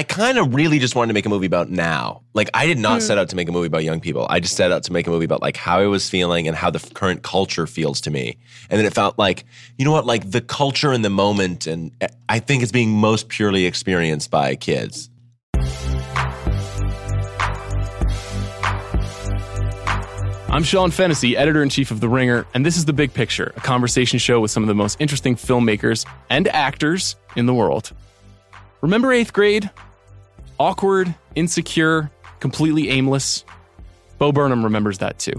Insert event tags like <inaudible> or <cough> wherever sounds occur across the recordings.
I kind of really just wanted to make a movie about now. Like I did not Hmm. set out to make a movie about young people. I just set out to make a movie about like how I was feeling and how the f- current culture feels to me. And then it felt like, you know what, like the culture in the moment and eh, I think it's being most purely experienced by kids. I'm Sean Fennessey, editor in chief of The Ringer, and this is The Big Picture, a conversation show with some of the most interesting filmmakers and actors in the world. Remember eighth grade? Awkward, insecure, completely aimless. Bo Burnham remembers that too.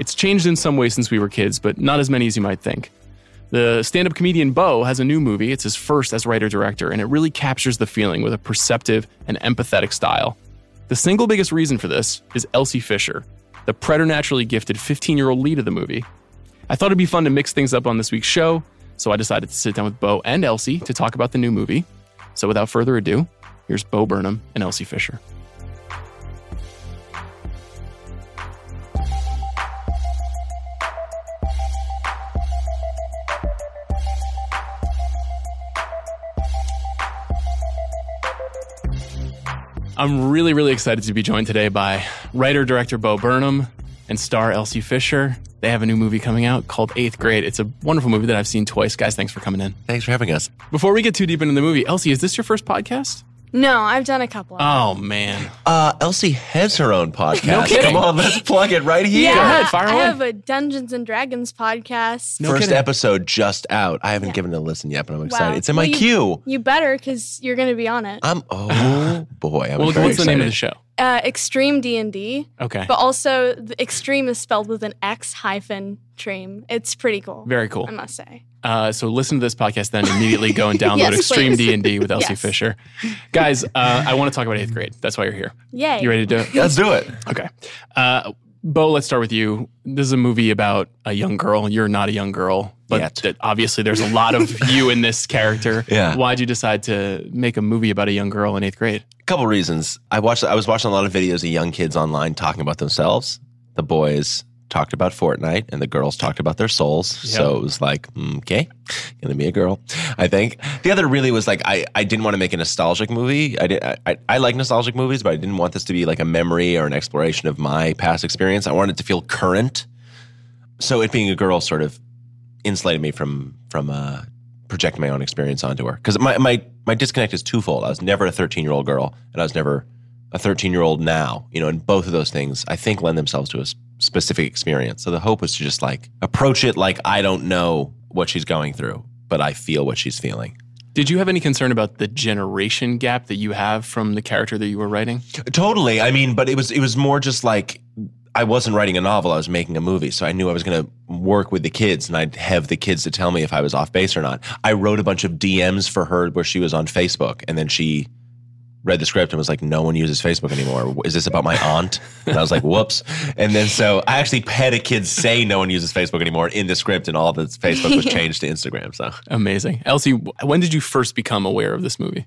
It's changed in some ways since we were kids, but not as many as you might think. The stand up comedian Bo has a new movie. It's his first as writer director, and it really captures the feeling with a perceptive and empathetic style. The single biggest reason for this is Elsie Fisher, the preternaturally gifted 15 year old lead of the movie. I thought it'd be fun to mix things up on this week's show, so I decided to sit down with Bo and Elsie to talk about the new movie. So without further ado, here's Bo Burnham and Elsie Fisher. I'm really, really excited to be joined today by writer director Bo Burnham and star Elsie Fisher. They have a new movie coming out called Eighth Grade. It's a wonderful movie that I've seen twice. Guys, thanks for coming in. Thanks for having us. Before we get too deep into the movie, Elsie, is this your first podcast? No, I've done a couple. Of Oh, man. Uh, Elsie has her own podcast. No kidding. Come on, let's plug it right here. yeah, Go ahead, fire I away. have a Dungeons and Dragons podcast. No First kidding. episode just out. I haven't Yeah. given it a listen yet, but I'm excited. Wow. It's in my Well, you- queue. You better, because you're going to be on it. I'm oh <sighs> boy. I'm Well, very what's the name of the show? Uh, Extreme D and D, Okay. but also the extreme is spelled with an X hyphen stream. It's pretty cool. Very cool. I must say. Uh, so listen to this podcast, then immediately go and <laughs> download Yes, Extreme. D and D with Elsie Yes. Fisher. Guys, uh, I want to talk about eighth grade. That's why you're here. Yay! You ready to do it? <laughs> Let's do it. Okay. Uh, Bo, let's start with you. This is a movie about a young girl. You're not a young girl, but Yet. that obviously there's a lot of <laughs> you in this character. Yeah. Why'd you decide to make a movie about a young girl in eighth grade? A couple reasons. I watched. I was watching a lot of videos of young kids online talking about themselves. The boys talked about Fortnite, and the girls talked about their souls. So it was like, okay, gonna be a girl. I think the other really was like, I, I didn't want to make a nostalgic movie. I did. I, I, like nostalgic movies, but I didn't want this to be like a memory or an exploration of my past experience. I wanted it to feel current. So it being a girl sort of insulated me from from uh, projecting my own experience onto her. Because my, my my disconnect is twofold. I was never a 13 year old girl, and I was never a 13 year old now. You know, and both of those things I think lend themselves to a s- specific experience. So the hope was to just like approach it like I don't know what she's going through, but I feel what she's feeling. Did you have any concern about the generation gap that you have from the character that you were writing? Totally. I mean, but it was it was more just like I wasn't writing a novel. I was making a movie, so I knew I was going to work with the kids, and I'd have the kids to tell me if I was off base or not. I wrote a bunch of DMs for her where she was on Facebook, and then she read the script and was like, "No one uses Facebook anymore. Is this about my aunt?" And I was like, "Whoops!" And then so I actually had a kid say, "No one uses Facebook anymore" in the script, and all the Facebook was <laughs> changed to Instagram. So Amazing. Elsie, when did you first become aware of this movie?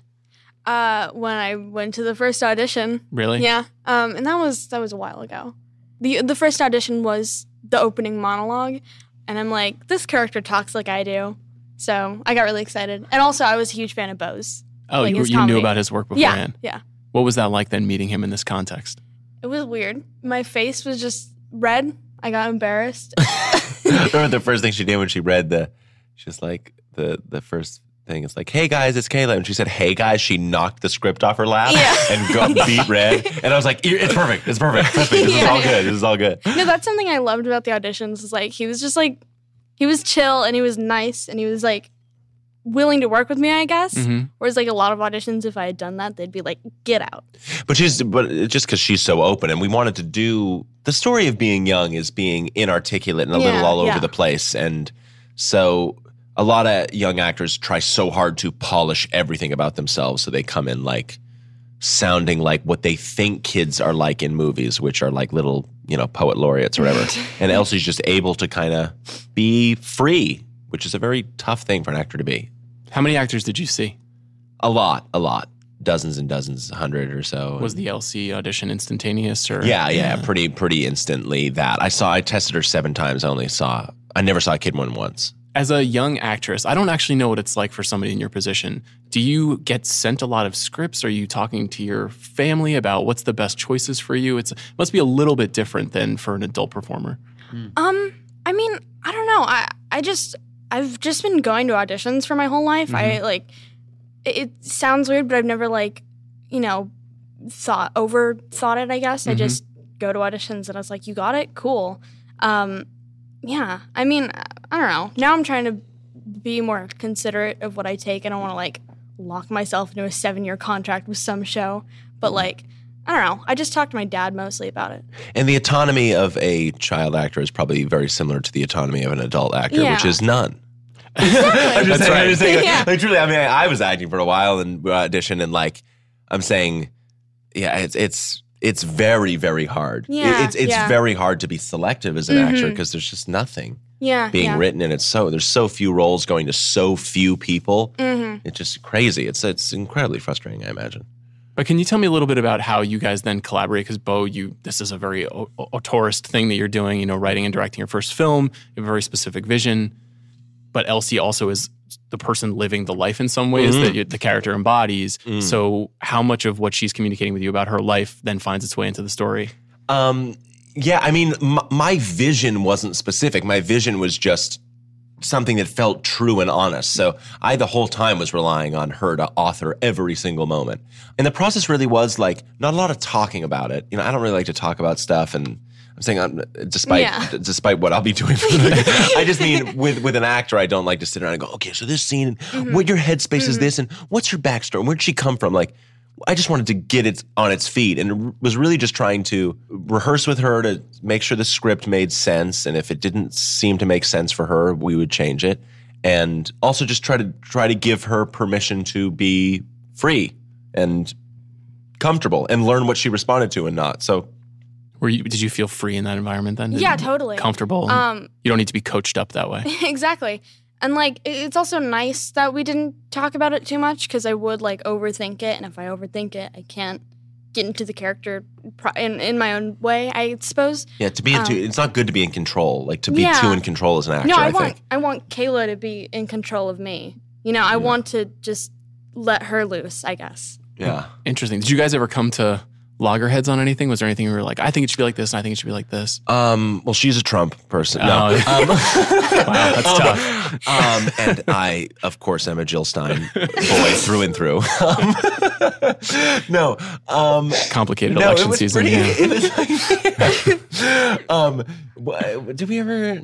Uh, when I went to the first audition. Really? Yeah. Um, and that was that was a while ago. the The first audition was the opening monologue, and I'm like, this character talks like I do, so I got really excited. And also, I was a huge fan of Bo's. Oh, Like you, his you knew about his work beforehand. yeah. What was that like then meeting him in this context? It was weird. My face was just red. I got embarrassed. <laughs> <laughs> remember the first thing she did when she read the, she's like the the first thing is like, "Hey guys, it's Kayla," and she said, "Hey guys," she knocked the script off her lap Yeah. and got <laughs> beet red, and I was like, "It's perfect, it's perfect. Trust me, this is Yeah. all good. This is all good." no, that's something I loved about the auditions. Is like he was just like he was chill and he was nice and he was like willing to work with me. I guess. Mhm. Whereas like a lot of auditions, if I had done that, they'd be like, "Get out." But she's but just because she's so open, and we wanted to do the story of being young is being inarticulate and a little Yeah, all over yeah. the place, and so a lot of young actors try so hard to polish everything about themselves, so they come in like sounding like what they think kids are like in movies, which are like little you know poet laureates or whatever, <laughs> and Elsie's just able to kind of be free, which is a very tough thing for an actor to be. How many actors did you see? A lot, a lot, dozens and dozens, a hundred or so. Was the Elsie audition instantaneous or? Yeah, yeah, pretty pretty instantly that. I saw I tested her seven times. I only saw I never saw a kid one once. as a young actress, I don't actually know what it's like for somebody in your position. Do you get sent a lot of scripts? Are you talking to your family about what's the best choices for you? It's, it must be a little bit different than for an adult performer. Um, I mean, I don't know. I I just I've just been going to auditions for my whole life. I mm-hmm. like it, it sounds weird, but I've never like, you know, thought over thought it, I guess. I mm-hmm. just go to auditions and I was like, You got it? Cool. Um, yeah. I mean, I don't know. Now I'm trying to be more considerate of what I take. I don't want to like lock myself into a seven year contract with some show. But mm-hmm. like I don't know. I just talked to my dad mostly about it. And the autonomy of a child actor is probably very similar to the autonomy of an adult actor, Yeah. which is none. I'm just That's saying, I'm right. just saying, like, Yeah. like, truly, I mean, I, I was acting for a while and we auditioned, and like, I'm saying, yeah, it's it's it's very very hard. It- Yeah, it's it's yeah. very hard to be selective as an actor because there's just nothing Yeah. being yeah. written, and it's so there's so few roles going to so few people. hmm It's just crazy. It's it's incredibly frustrating. I imagine. But can you tell me a little bit about how you guys then collaborate? Because Bo, you this is a very o- o- auteurist thing that you're doing. You know, writing and directing your first film. You have a very specific vision. But Elsie also is the person living the life in some ways Mhm. that the character embodies. Mm. So, how much of what she's communicating with you about her life then finds its way into the story? Um, yeah, I mean, m- my vision wasn't specific. My vision was just something that felt true and honest. So I, the whole time, was relying on her to author every single moment. And the process really was like not a lot of talking about it. You know, I don't really like to talk about stuff, and saying, um, despite Yeah. d- despite what I'll be doing, for the, <laughs> I just mean with with an actor, I don't like to sit around and go, okay, so this scene, what your headspace is this, and what's your backstory, where'd she come from, like. I just wanted to get it on its feet and was really just trying to rehearse with her to make sure the script made sense. And if it didn't seem to make sense for her, we would change it. And also just try to try to give her permission to be free and comfortable and learn what she responded to and not. So Were you? Did you feel free in that environment then? Did Yeah, totally. Comfortable. Um, you don't need to be coached up that way. <laughs> exactly. And like, it's also nice that we didn't talk about it too much because I would like overthink it, and if I overthink it, I can't get into the character in in my own way. I suppose. yeah, to be in too, it's not good to be in control. Like to be Um, Yeah. too in control as an actor. no, I, I, want think. I want Kayla to be in control of me. You know, I want to just let her loose. I guess. Yeah. Interesting. Did you guys ever come to loggerheads on anything? Was there anything you were like, I think it should be like this, and I think it should be like this? Um, well, she's a Trump person. No. Oh, Um, <laughs> Wow, that's <laughs> tough. Um, and I, of course, am a Jill Stein boy through and through. Um, <laughs> no, um, Complicated no, election it was season. pretty. yeah. It was like, um, did we ever?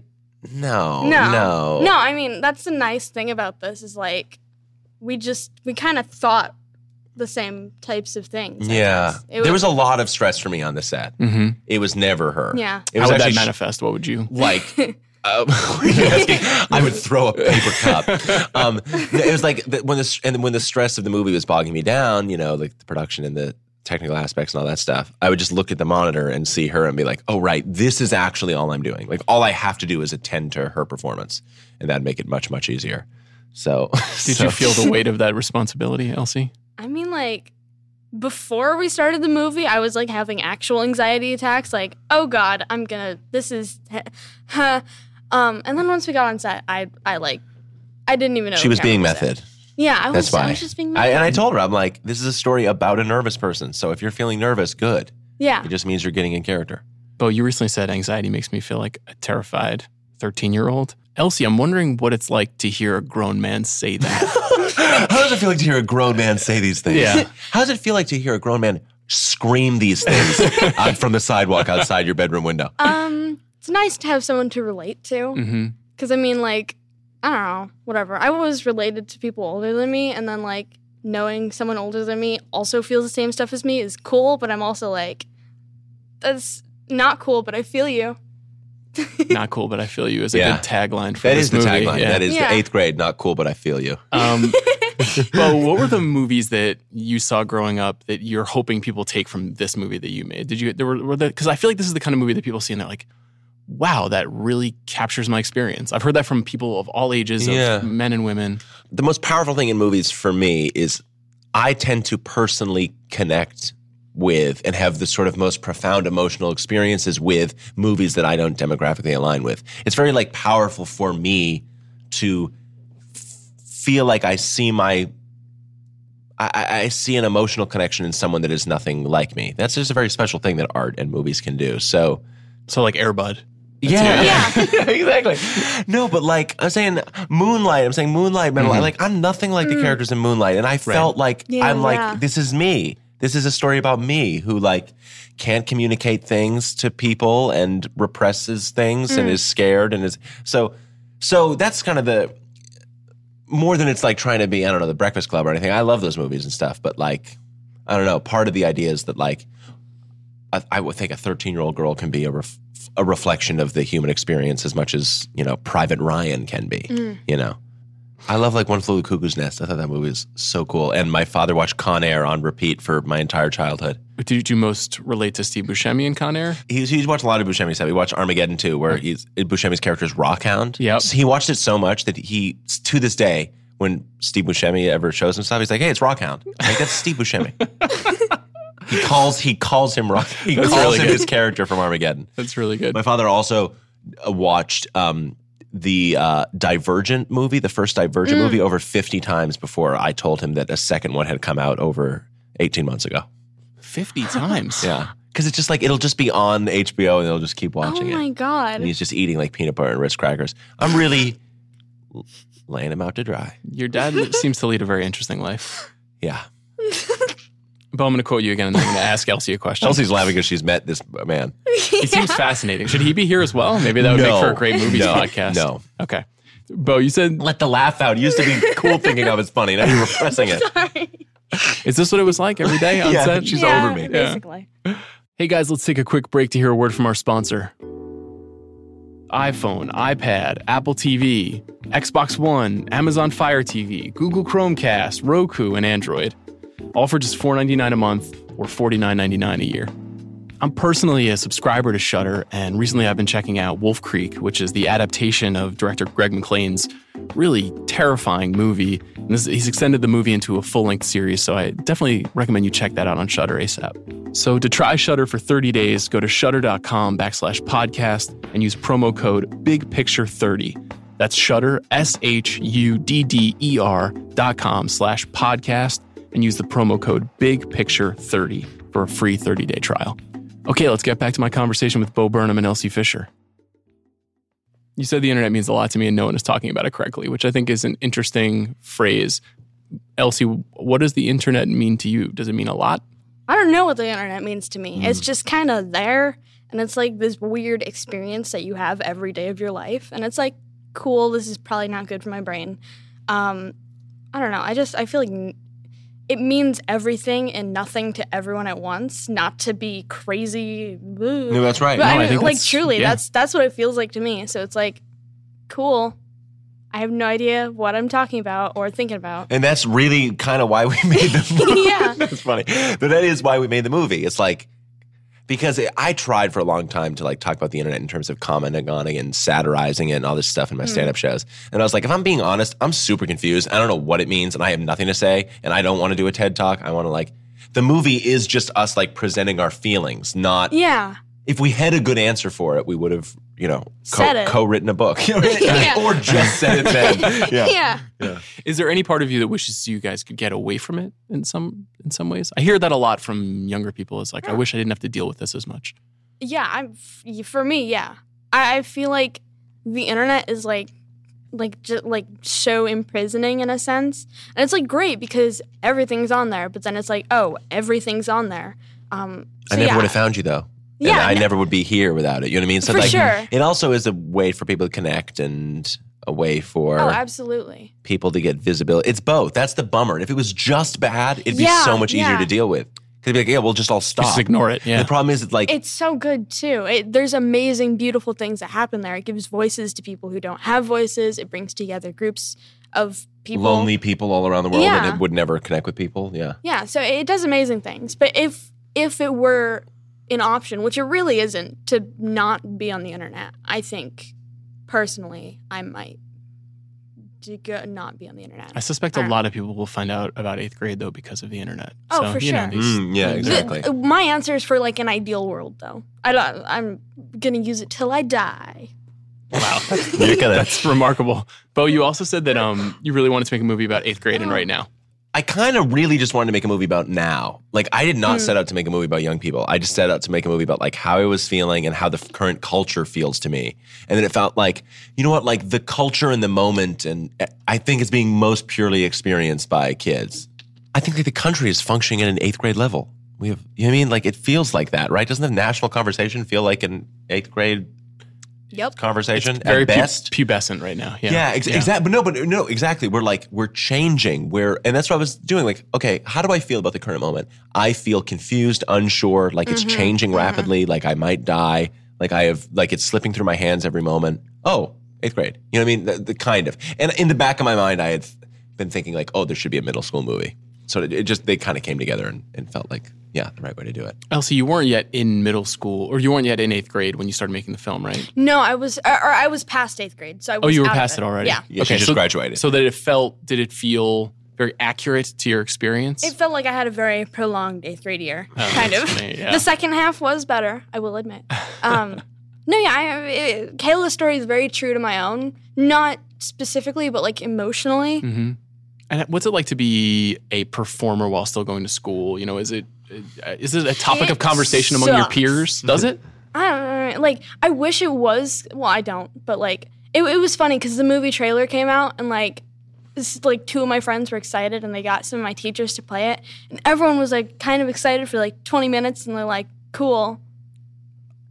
No, No, no, no. I mean, that's the nice thing about this is like, we just we kind of thought the same types of things. I Yeah, guess. It there was a lot of stress for me on the set. hmm It was never her. Yeah. it How was would that actually sh- manifest? What would you? like <laughs> uh, <laughs> <laughs> I would throw a paper cup. Um, it was like the, when the and when the stress of the movie was bogging me down, you know, like the production and the technical aspects and all that stuff. I would just look at the monitor and see her and be like, "Oh, right, this is actually all I'm doing. Like all I have to do is attend to her performance, and that'd make it much much easier." So, Did so- you feel the weight of that responsibility, Elsie? I mean, like, before we started the movie, I was like having actual anxiety attacks. Like, oh God, I'm gonna. This is, <laughs> huh. Um, and then once we got on set, I, I like, I didn't even know She was being camera there. method. Yeah, I was. That's why. I was just being I, method. and I told her, I'm like, this is a story about a nervous person. So if you're feeling nervous, good. yeah. It just means you're getting in character. Bo, you recently said anxiety makes me feel like a terrified 13 year old. Elsie, I'm wondering what it's like to hear a grown man say that. <laughs> How does it feel like to hear a grown man say these things? Yeah. How does it feel like to hear a grown man scream these things <laughs> out from the sidewalk outside your bedroom window? Um, it's nice to have someone to relate to. Because I mean, like, I don't know, whatever. I was related to people older than me, and then like knowing someone older than me also feels the same stuff as me is cool. But I'm also like, that's not cool. But I feel you. <laughs> Not cool, but I feel you is a Yeah. good tagline for That this is the tagline. Yeah. That is Yeah. the eighth grade. Not cool, but I feel you. Um, <laughs> Bo, what were the movies that you saw growing up that you're hoping people take from this movie that you made? Did you there were, were because I feel like this is the kind of movie that people see and they're like, wow, that really captures my experience. I've heard that from people of all ages, Yeah. of men and women. The most powerful thing in movies for me is I tend to personally connect with and have the sort of most profound emotional experiences with movies that I don't demographically align with. It's very like powerful for me to f- feel like I see my I, I- I see an emotional connection in someone that is nothing like me. That's just a very special thing that art and movies can do. So So like Air Bud. yeah, Yeah. <laughs> yeah, <laughs> exactly. No, but like I'm saying, Moonlight. I'm saying Moonlight. Man, Mhm. like I'm nothing like the characters in Moonlight, and I felt like Yeah, I'm like this is me. This is a story about me who like can't communicate things to people and represses things and is scared and is so. So that's kind of the more than it's like trying to be I don't know the Breakfast Club or anything. I love those movies and stuff, but like I don't know. Part of the idea is that like I, I would think a 13 year old girl can be a, ref, a reflection of the human experience as much as you know Private Ryan can be. Mm. You know, I love like One Flew Over the Cuckoo's Nest. I thought that movie was so cool, and my father watched Con Air on repeat for my entire childhood. Did you most relate to Steve Buscemi in Con Air? He's he's watched a lot of Buscemi stuff. He watched Armageddon too, where he's Buscemi's character is Rockhound. Yep. So he watched it so much that he to this day. When Steve Buscemi ever shows himself, he's like, "Hey, it's Rockhound." I'm like that's Steve Buscemi. <laughs> he calls he calls him Rock. He That's calls really him good. his character from Armageddon. That's really good. My father also uh, watched um, the uh, Divergent movie, the first Divergent movie, over 50 times before I told him that a second one had come out over 18 months ago. 50 times. Yeah. Because it's just like, it'll just be on HBO and they'll just keep watching it. Oh my it. god. And he's just eating like peanut butter and Ritz crackers. I'm really <laughs> laying him out to dry. Your dad seems to lead a very interesting life. Yeah. But I'm going to quote you again and then I'm going to ask Elsie a question. Elsie's laughing because she's met this man. <laughs> He seems fascinating. Should he be here as well? Maybe that would No. make for a great movies No. podcast. No. Okay. Bo, you said, Let the laugh out. It used to be cool thinking of it's funny. Now you're repressing it. Sorry. is this what it was like every day on Yeah, set? she's yeah, over me. Basically. Hey guys, let's take a quick break to hear a word from our sponsor. iPhone, iPad, Apple TV, Xbox One, Amazon Fire TV, Google Chromecast, Roku, and Android. All for just $4.99 a month or $49.99 a year. I'm personally a subscriber to Shudder, and recently I've been checking out Wolf Creek, which is the adaptation of director Greg McLean's really terrifying movie. And this, he's extended the movie into a full-length series, so I definitely recommend you check that out on Shudder ASAP. So to try Shudder for 30 days, go to shudder.com backslash podcast and use promo code BigPicture30. That's Shudder, S-H-U-D-D-E-R dot com slash podcast and use the promo code BigPicture30 for a free 30-day trial. Okay, let's get back to my conversation with Bo Burnham and Elsie Fisher. You said the internet means a lot to me and no one is talking about it correctly, which I think is an interesting phrase. Elsie, what does the internet mean to you? Does it mean a lot? I don't know what the internet means to me. Mm. It's just kind of there, and it's like this weird experience that you have every day of your life, and it's like cool. This is probably not good for my brain. Um, I don't know. I just I feel like it means everything and nothing to everyone at once. Not to be crazy. No, that's right. But No, I I mean, think like truly, yeah. that's that's what it feels like to me. So it's like cool. I have no idea what I'm talking about or thinking about. And that's really kind of why we <laughs> made the <laughs> movie. Yeah. that's funny. But that is why we made the movie. It's like because I tried for a long time to like talk about the internet in terms of commenting on it and satirizing it and all this stuff in my hmm. stand-up shows. And I was like, if I'm being honest, I'm super confused. I don't know what it means, and I have nothing to say, and I don't want to do a TED talk. I want to like the movie is just us like presenting our feelings, not Yeah. if we had a good answer for it, we would have, you know, Said it. co-written a book. <laughs> Yeah. or just said it then. <laughs> Yeah. yeah. Is there any part of you that wishes you guys could get away from it in some in some ways? I hear that a lot from younger people. It's like, I wish I didn't have to deal with this as much. Yeah, I'm f- for me, yeah. I, I feel like the internet is like like just like so imprisoning in a sense. And it's like great because everything's on there, but then it's like, oh, everything's on there. Um I never yeah. would have found you though. Yeah, and I no- never would be here without it. You know what I mean? So For like sure. it also is a way for people to connect and a way for Oh, absolutely. people to get visibility. It's both. That's the bummer. And if it was just bad, it'd be so much easier yeah. to deal with. Because be like, yeah, we'll just all stop. Just ignore it. Yeah. The problem is, it's like It's so good too. It, there's amazing, beautiful things that happen there. It gives voices to people who don't have voices. It brings together groups of people. lonely people all around the world Yeah. that would never connect with people. Yeah. Yeah, so it does amazing things. But if if it were an option, which it really isn't, to not be on the internet, I think personally I might to go, not be on the internet. I suspect a Alright. lot of people will find out about eighth grade though because of the internet. Oh, so, for you know, sure. these- Mm, yeah, exactly. The- my answer is for like an ideal world, though. I don't. I'm gonna use it till I die. Wow, <laughs> <laughs> You're that's remarkable. Bo, you also said that um you really wanted to make a movie about eighth grade and right now. I kind of really just wanted to make a movie about now. Like I did not set out to make a movie about young people. I just set out to make a movie about like how I was feeling and how the current culture feels to me. And then it felt like, you know what, like the culture in the moment and uh, I think it's being most purely experienced by kids. I think like the country is functioning at an 8th grade level. We have you know what I mean like it feels like that, right? Doesn't the national conversation feel like an 8th grade Yep. conversation Very at pu- best? pubescent right now. Yeah, Yeah, ex- exactly. But no, but no, exactly. We're like we're changing. We're and that's what I was doing. Like, okay, how do I feel about the current moment? I feel confused, unsure, like it's mm-hmm, changing mm-hmm. rapidly, like I might die, like I have, like it's slipping through my hands every moment. Oh, eighth grade. You know what I mean? The, the kind of. And in the back of my mind, I had been thinking like, oh, there should be a middle school movie. So it, it just they kind of came together and, and felt like, yeah, the right way to do it. Elsie, you weren't yet in middle school, or you weren't yet in eighth grade when you started making the film, right? No, I was, or, or I was past eighth grade. So I was Oh, you were out past it already. Yeah. Yeah, she just so, graduated. So that it felt, did it feel very accurate to your experience? It felt like I had a very prolonged eighth grade year, Oh, kind of. funny, yeah. The second half was better, I will admit. Um, <laughs> no, yeah, I, it, Kayla's story is very true to my own. Not specifically, but like emotionally. hmm And what's it like to be a performer while still going to school? You know, is it uh, it a topic of It conversation among your peers? Does it? I don't know. Like, I wish it was. Well, I don't, but like, it, it was funny because the movie trailer came out and like, this, like two of my friends were excited and they got some of my teachers to play it, and everyone was like kind of excited for like 20 minutes and they're like, cool.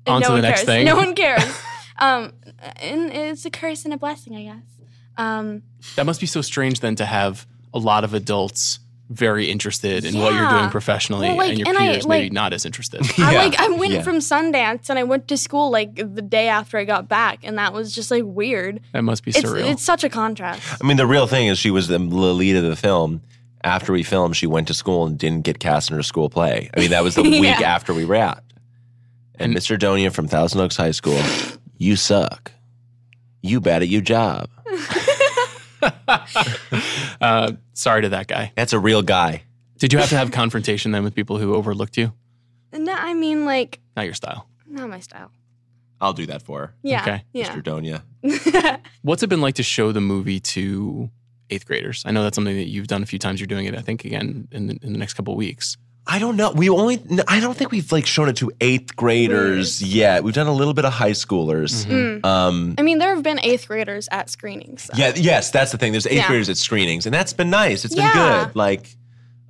And On to no the one next cares. thing. No one <laughs> cares. um, and it's a curse and a blessing, I guess. Um, That must be so strange then to have a lot of adults very interested in what you're doing professionally, Well, like, and your and I, peers maybe not as interested. I like I went yeah. from Sundance and I went to school like the day after I got back, and that was just like weird. that must be It's surreal. it's such a contrast. I mean, the real thing is she was the lead of the film. After we filmed, she went to school and didn't get cast in her school play. I mean, that was the <laughs> Yeah. week after we wrapped. And Mr. Donia from Thousand Oaks High School, you suck. You bad at your job. <laughs> uh, sorry to that guy. That's a real guy. Did you have to have confrontation then with people who overlooked you? No, I mean like Not your style. not my style. I'll do that for her, Yeah, Okay. yeah. Mr. Donia. <laughs> What's it been like to show the movie to eighth graders? I know that's something that you've done a few times. You're doing it, I think, again in the, in the next couple of weeks. I don't know. We only I don't think we've like shown it to eighth graders yet. We've done a little bit of high schoolers. Mm. Um, I mean, there have been eighth graders at screenings. so- Yeah, yes, that's the thing. There's eighth Yeah. graders at screenings, and that's been nice. It's been Yeah. good. Like,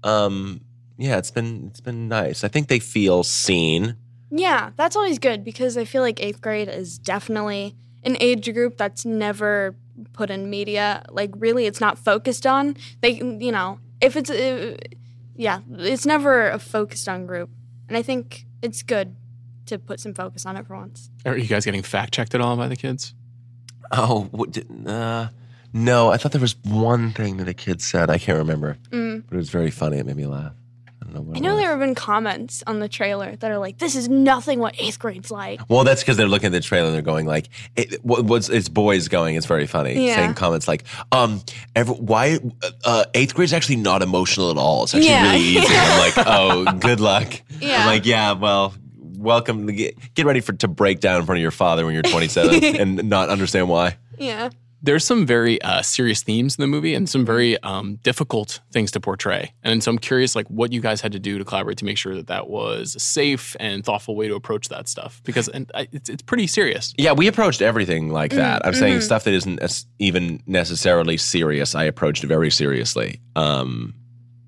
um, yeah, it's been it's been nice. I think they feel seen. Yeah, that's always good because I feel like eighth grade is definitely an age group that's never put in media. Like, really, it's not focused on. They, you know, if it's, uh, yeah, it's never a focused on group. And I think it's good to put some focus on it for once. Are you guys getting fact checked at all by the kids? Oh, what did, uh, no, I thought there was one thing that a kid said. I can't remember, Mm. but it was very funny. It made me laugh. I know what. I know there have been comments on the trailer that are like, "This is nothing what eighth grade's like." Well, that's because they're looking at the trailer and they're going like, it, what, "What's it's boys going?" It's very funny Yeah. saying comments like, "Um, every, why uh, eighth grade's actually not emotional at all. It's actually Yeah. really easy." I'm like, <laughs> "Oh, good luck." Yeah. I'm like, "Yeah, well." Welcome. to Get, get ready for to break down in front of your father when you're 27 <laughs> and not understand why. Yeah, There's some very uh, serious themes in the movie and some very um, difficult things to portray. And so I'm curious, like, what you guys had to do to collaborate to make sure that that was a safe and thoughtful way to approach that stuff because and I, it's it's pretty serious. Yeah, we approached everything like that. I'm saying stuff that isn't as- even necessarily serious. I approached very seriously. Um,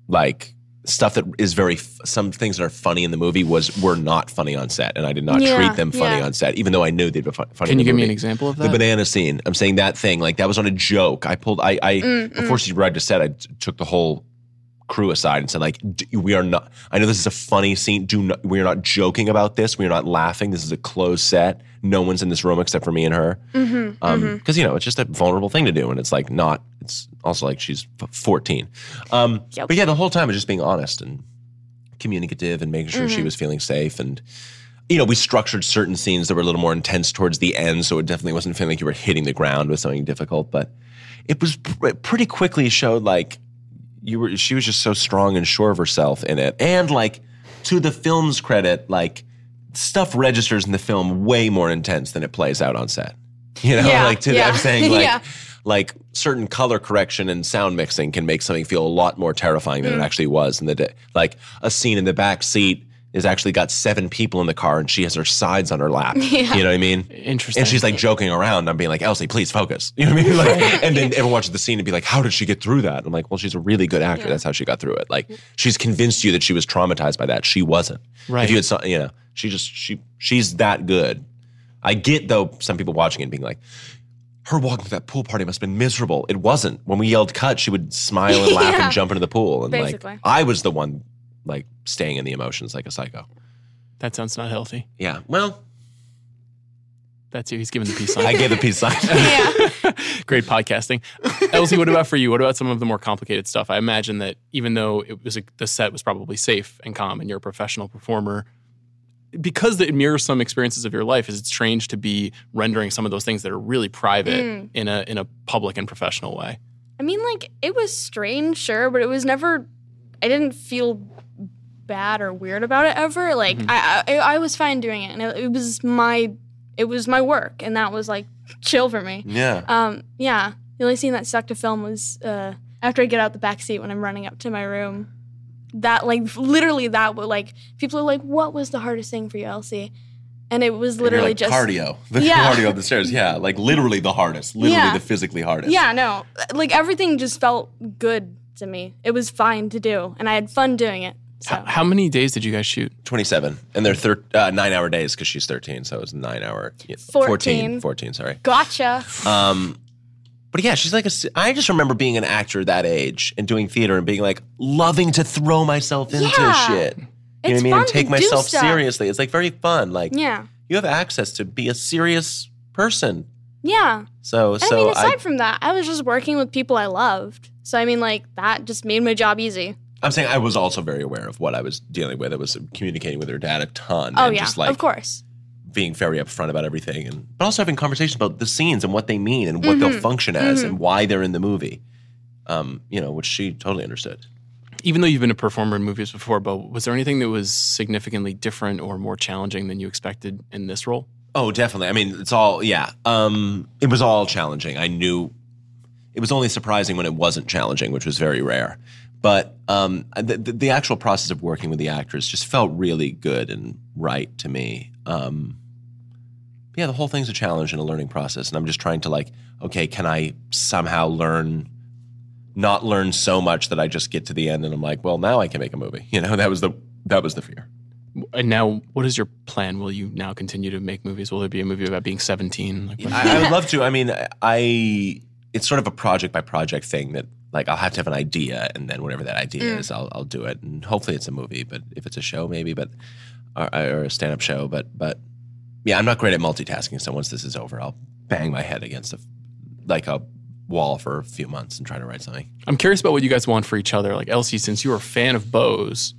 like stuff that is very some things that are funny in the movie was were not funny on set, and I did not Yeah, treat them funny yeah. on set, even though I knew they'd be fun, funny. Can in you the give me an example of The banana scene. I'm saying that thing like that was on a joke. I pulled. I, I Mm, before she arrived to set, I t- took the whole crew aside and said like, "We are not. I know this is a funny scene. Do not. We are not joking about this. We are not laughing. This is a closed set. No one's in this room except for me and her. Mm-hmm, Um, because you know it's just a vulnerable thing to do, and it's like not. It's also like she's 14. Um, Yep. but yeah, the whole time is just being honest and communicative and making sure Mm-hmm. she was feeling safe and you know, we structured certain scenes that were a little more intense towards the end, so it definitely wasn't feeling like you were hitting the ground with something difficult. But it was pr- pretty quickly showed like you were. She was just so strong and sure of herself in it, and like to the film's credit, like stuff registers in the film way more intense than it plays out on set. <laughs> You know, Yeah, like to, yeah, I'm saying <laughs> like yeah. like certain color correction and sound mixing can make something feel a lot more terrifying than it mm. actually was in the day. Like a scene in the back seat is actually got seven people in the car and she has her sides on her lap. <laughs> You know what I mean? Interesting. And she's like joking around. I'm being like, Elsie, please focus. <laughs> You know what I mean? Like, and then everyone watches the scene and be like, how did she get through that? I'm like, well, she's a really good actor. That's how she got through it. Like, she's convinced you that she was traumatized by that. She wasn't. Right. If you had some, you know, she just she she's that good. I get though some people watching it being like, her walking to that pool party must have been miserable. It wasn't. When we yelled cut, she would smile and laugh <laughs> Yeah. and jump into the pool. And Basically. like, I was the one like staying in the emotions like a psycho. that sounds not healthy. Yeah. Well, That's you. He's giving the peace <laughs> sign. I gave the peace sign. <laughs> Yeah. <laughs> Great podcasting. Elsie, what about for you? What about some of the more complicated stuff? I imagine that even though it was a, the set was probably safe and calm, and you're a professional performer, because it mirrors some experiences of your life, is it strange to be rendering some of those things that are really private Mm. in a in a public and professional way? I mean, like, it was strange, sure, but it was never, I didn't feel bad or weird about it ever. Like, I, I, I was fine doing it, and it, it was my, it was my work, and that was like chill for me. yeah. Um, yeah, the only scene that stuck to film was uh, after I get out the back seat when I'm running up to my room. That like literally that would like people are like, what was the hardest thing for you, Elsie? And it was literally like, just cardio. <laughs> The Yeah. cardio of the stairs. Yeah. Like literally the hardest. Literally Yeah. the physically hardest. Yeah, no. Like everything just felt good to me. It was fine to do, and I had fun doing it. So How, how many days did you guys shoot? 27. And they're thir- uh, nine hour days because she's 13. So it was nine hour. yeah, 14. 14. 14, sorry. gotcha. Um, but yeah, she's like a. s- I just remember being an actor that age and doing theater and being like loving to throw myself into Yeah. shit. You know what I It's mean? And take myself stuff. seriously. It's like very fun. Like Yeah, you have access to be a serious person. yeah. So And so I mean, aside I, from that, I was just working with people I loved. So I mean, like that just made my job easy. I'm saying I was also very aware of what I was dealing with. I was communicating with her dad a ton. Oh and yeah, just like of course. being very upfront about everything and but also having conversations about the scenes and what they mean and what they'll Mm-hmm. function as and why they're in the movie. Um, you know, which she totally understood. Even though you've been a performer in movies before, but was there anything that was significantly different or more challenging than you expected in this role? Oh, definitely. I mean, it's all yeah. Um, it was all challenging. I knew it was only surprising when it wasn't challenging, which was very rare. But um, the, the, actual process of working with the actors just felt really good and right to me. Um, yeah, the whole thing's a challenge and a learning process, and I'm just trying to like, okay, can I somehow learn, not learn so much that I just get to the end and I'm like, well, now I can make a movie. <laughs> You know, that was the that was the fear. And now, what is your plan? Will you now continue to make movies? Will there be a movie about being 17? Like, I, I would <laughs> love to. I mean, I it's sort of a project by project thing that like I'll have to have an idea, and then whatever that idea mm. is, I'll I'll do it, and hopefully it's a movie. But if it's a show, maybe, but or, or a stand up show, but but yeah, I'm not great at multitasking. So once this is over, I'll bang my head against a like a wall for a few months and try to write something. I'm curious about what you guys want for each other. Like, Elsie, since you're a fan of Bo's,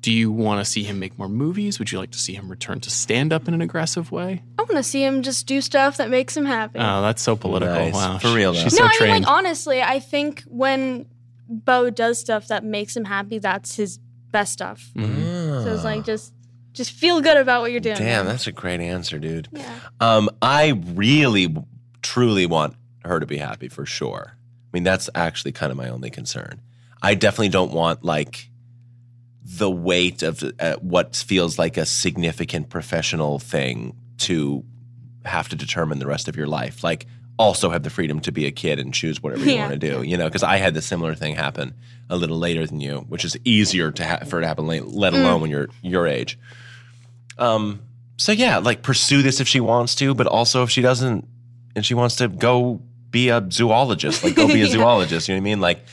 do you want to see him make more movies? Would you like to see him return to stand up in an aggressive way? I want to see him just do stuff that makes him happy. Oh, that's so political. Nice. Wow. For real, though. She's no, so I mean, like honestly, I think when Bo does stuff that makes him happy, that's his best stuff. Mm-hmm. So it's like just just feel good about what you're doing. Damn, that's a great answer, dude. yeah. Um, I really, truly want her to be happy for sure. I mean, that's actually kind of my only concern. I definitely don't want like the weight of uh, what feels like a significant professional thing to have to determine the rest of your life. Like, also have the freedom to be a kid and choose whatever you Yeah. want to do. You know, because I had the similar thing happen a little later than you, which is easier to ha- for it to happen late, let alone when you're your age. Um. So yeah, like pursue this if she wants to, but also if she doesn't, and she wants to go be a zoologist, like go be a <laughs> Yeah. zoologist. You know what I mean? Like,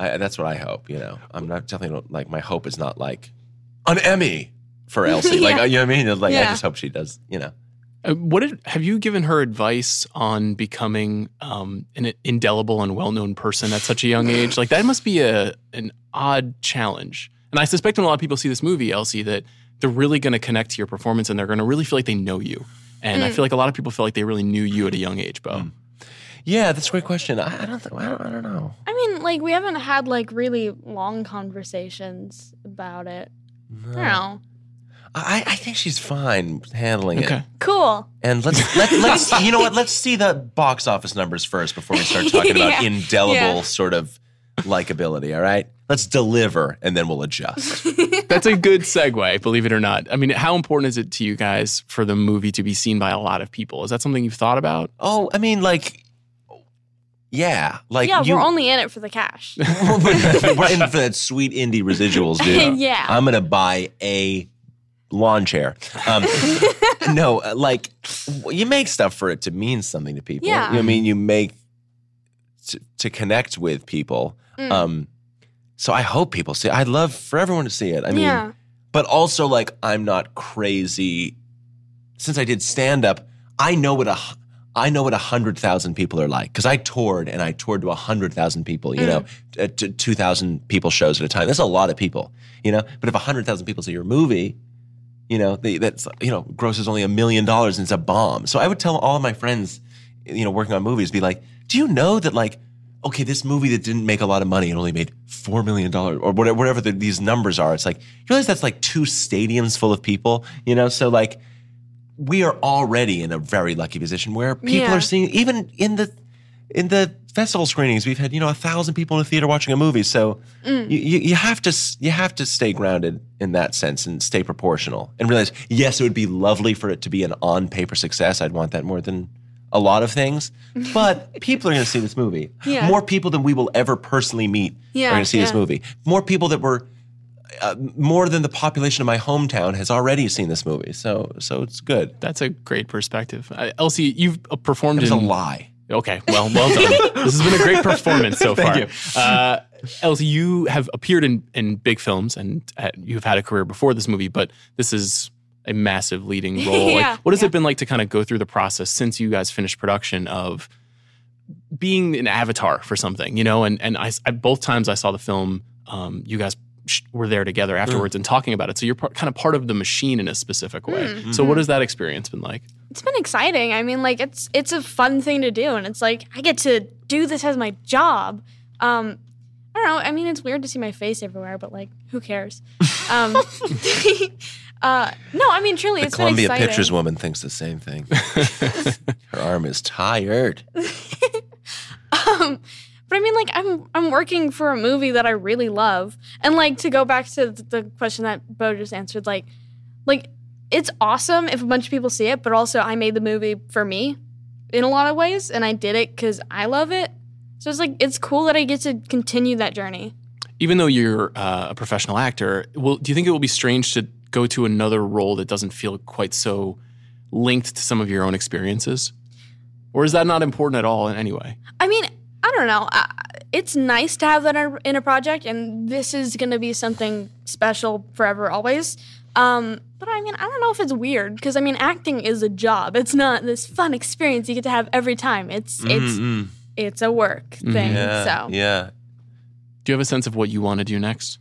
I, that's what I hope. You know, I'm not definitely don't, like my hope is not like an Emmy for <laughs> Elsie. Like you know what I mean? Like I just hope she does. You know. Uh, what did, have you given her advice on becoming um, an indelible and well-known person at such a young age? Like that must be a an odd challenge. And I suspect when a lot of people see this movie, Elsie, that they're really going to connect to your performance and they're going to really feel like they know you. And I feel like a lot of people feel like they really knew you at a young age, Bo. Yeah, that's a great question. I, I don't. Th- I don't. I don't know. I mean, like we haven't had like really long conversations about it. I don't know. I, I think she's fine handling it. Okay. Cool. And let's <laughs> let, let's you know what? Let's see the box office numbers first before we start talking about <laughs> Yeah. indelible Yeah. sort of likability. All right, let's deliver and then we'll adjust. <laughs> That's a good segue, believe it or not. I mean, how important is it to you guys for the movie to be seen by a lot of people? Is that something you've thought about? oh, I mean, like, yeah, like yeah, you, we're only in it for the cash. <laughs> we're in for that sweet indie residuals, dude. <laughs> Yeah. I'm gonna buy a lawn chair. Um, <laughs> no, uh, like you make stuff for it to mean something to people. Yeah. You know what I mean, you make to, to connect with people. Mm. Um, so I hope people see. it. I'd love for everyone to see it. I mean, yeah. but also like I'm not crazy. Since I did stand up, I know what a I know what a hundred thousand people are like because I toured and I toured to a hundred thousand people. You know, uh, two thousand people shows at a time. That's a lot of people. You know, but if a hundred thousand people see your movie, you know they, that's you know grosses only a million dollars and it's a bomb. So I would tell all of my friends, you know, working on movies, be like, do you know that like. Okay, this movie that didn't make a lot of money and only made four million dollars, or whatever, whatever the, these numbers are. It's like you realize that's like two stadiums full of people, you know. So like, we are already in a very lucky position where people Yeah. are seeing even in the in the festival screenings we've had you know a thousand people in a theater watching a movie so Mm. you, you, you have to you have to stay grounded in that sense and stay proportional and realize yes it would be lovely for it to be an on paper success i'd want that more than a lot of things <laughs> but people are going to see this movie Yeah. more people than we will ever personally meet Yeah, are going to see this movie more people that were uh, more than the population of my hometown has already seen this movie so so it's good That's a great perspective. Uh, Elsie, you've uh, performed It's a in. lie. Okay, well, well done. <laughs> this has been a great performance so <laughs> far. Thank Uh, Elsie, you have appeared in, in big films and uh, you've had a career before this movie, but this is a massive leading <laughs> role. Like, Yeah, what has yeah. it been like to kind of go through the process since you guys finished production of being an avatar for something, you know? And and I, I- both times I saw the film, um, you guys sh- were there together afterwards and talking about it. So you're par- kind of part of the machine in a specific way. Mm-hmm. So what has that experience been like? It's been exciting. I mean, like it's it's a fun thing to do, and it's like I get to do this as my job. Um, I don't know. I mean, it's weird to see my face everywhere, but like, who cares? Um, <laughs> <laughs> uh, no, I mean, truly, The it's Columbia been exciting. Pictures woman thinks the same thing. <laughs> Her arm is tired. Um, but I mean, like, I'm I'm working for a movie that I really love, and like to go back to the question that Bo just answered, like, like it's awesome if a bunch of people see it, but also I made the movie for me in a lot of ways, and I did it because I love it. So it's like it's cool that I get to continue that journey. even though you're uh, a professional actor, will do you think it will be strange to go to another role that doesn't feel quite so linked to some of your own experiences, or is that not important at all in any way? I mean, I don't know. I, it's nice to have that in a, in a project, and this is going to be something special forever, always. Um, but I mean, I don't know if it's weird because I mean, acting is a job. It's not this fun experience you get to have every time. It's it's Mm-mm. it's a work thing. Mm-hmm. yeah, So yeah. Do you have a sense of what you want to do next?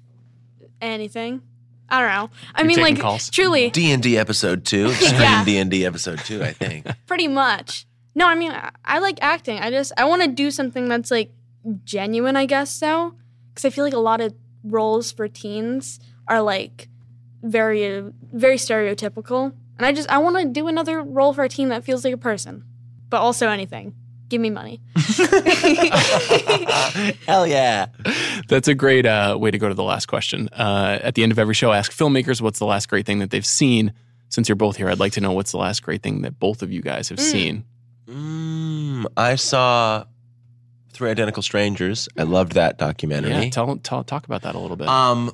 anything, I don't know. I You're mean, like calls? truly, D and D episode two, <laughs> Scream D and D episode two. I think. <laughs> pretty much. No, I mean, I, I like acting. I just I want to do something that's like genuine. I guess so, because I feel like a lot of roles for teens are like very very stereotypical, and I just I want to do another role for a teen that feels like a person, but also anything. Give me money. <laughs> Hell yeah. That's a great uh, way to go to the last question. Uh, at the end of every show, ask filmmakers what's the last great thing that they've seen. Since you're both here, I'd like to know what's the last great thing that both of you guys have seen. Mm, I saw Three Identical Strangers. I loved that documentary. Yeah, tell, tell talk about that a little bit um,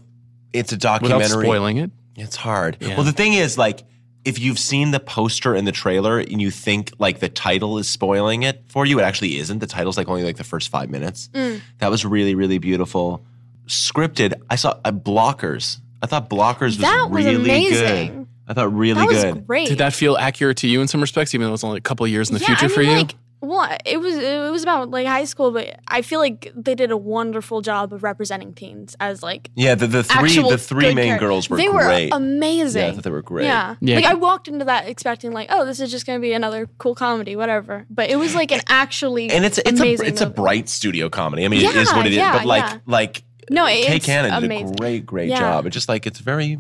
it's a without documentary. spoiling it. It's hard. Yeah. Well, the thing is, like, if you've seen the poster and the trailer and you think like the title is spoiling it for you, it actually isn't. The title's like only like the first five minutes. Mm. That was really, really beautiful. Scripted. I saw uh, Blockers. I thought Blockers was That was really amazing. good. I thought really that was good. great. Did that feel accurate to you in some respects, even though it was only a couple of years in the Yeah, future I for you? Like, well, it was it was about like high school, but I feel like they did a wonderful job of representing teens as like Yeah, the, the three the three main characters. girls were they great. were amazing. Yeah, I thought they were great. Yeah. Yeah. Like I walked into that expecting like, oh, this is just gonna be another cool comedy, whatever. But it was like an actually and it's it's amazing a it's a bright studio comedy. I mean, it is Yeah, what it is. yeah, but like yeah. like No, Kay it's Cannon did a great great Yeah. job. It's just like it's very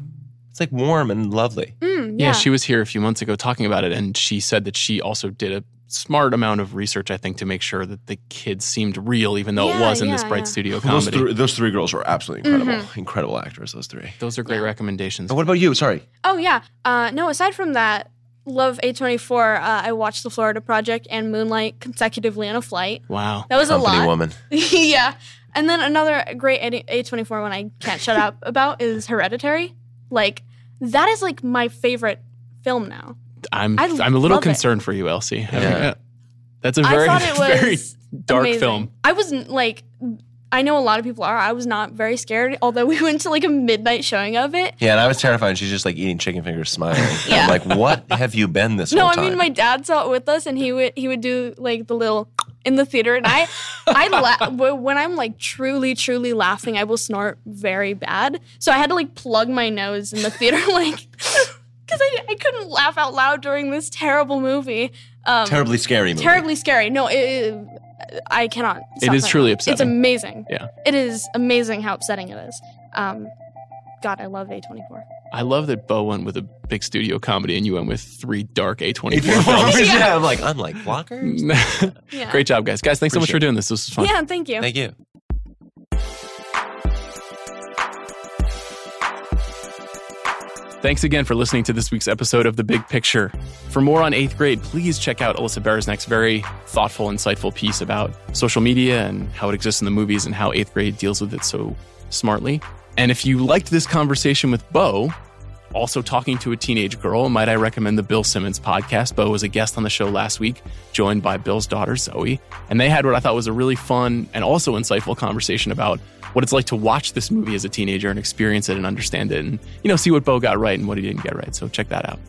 It's like warm and lovely. Mm, Yeah. yeah. she was here a few months ago talking about it, and she said that she also did a smart amount of research, I think, to make sure that the kids seemed real, even though it was in this bright yeah. studio Those comedy. three, those three girls were absolutely incredible. Mm-hmm. Incredible actors, those three. Those are great Yeah. recommendations. And what about you? Sorry. Oh yeah. Uh, no, aside from that, love A24. Uh, I watched The Florida Project and Moonlight consecutively on a flight. Wow. That was Company a lot. woman. <laughs> yeah. And then another great A- A24 one I can't shut up about is Hereditary. Like that is like my favorite film now. I'm I I'm a little love it. concerned for you, Elsie. I mean, Yeah. uh, That's a very I thought it <laughs> was very dark amazing. film. I wasn't like I know a lot of people are. I was not very scared, although <laughs> we went to like a midnight showing of it. Yeah, and I was terrified. and She's just like eating chicken fingers, smiling. <laughs> Yeah. I'm like, what have you been this No, whole I mean my dad saw it with us, and he would he would do like the little in the theater, and I I <laughs> la- when I'm like truly truly laughing, I will snort very bad. So I had to like plug my nose in the theater, <laughs> like because I I couldn't laugh out loud during this terrible movie. Um, Terribly scary movie. terribly scary. No, it, it- I cannot. It is truly upsetting. It's amazing. Yeah. it is amazing how upsetting it is. Um, God, I love A24. I love that Bo went with a big studio comedy and you went with three dark A24 <laughs> films. <laughs> yeah. I'm like, unlike blockers. <laughs> Yeah. Great job, guys. Guys, thanks so much for doing this. This was fun. Yeah, thank you. Thank you. Thanks again for listening to this week's episode of The Big Picture. For more on eighth grade, please check out Alyssa Bereznak's very thoughtful, insightful piece about social media and how it exists in the movies and how eighth grade deals with it so smartly. And if you liked this conversation with Bo, also talking to a teenage girl, might I recommend the Bill Simmons podcast? Bo was a guest on the show last week, joined by Bill's daughter, Zoe. And they had what I thought was a really fun and also insightful conversation about what it's like to watch this movie as a teenager and experience it and understand it and, you know, see what Bo got right and what he didn't get right. So check that out.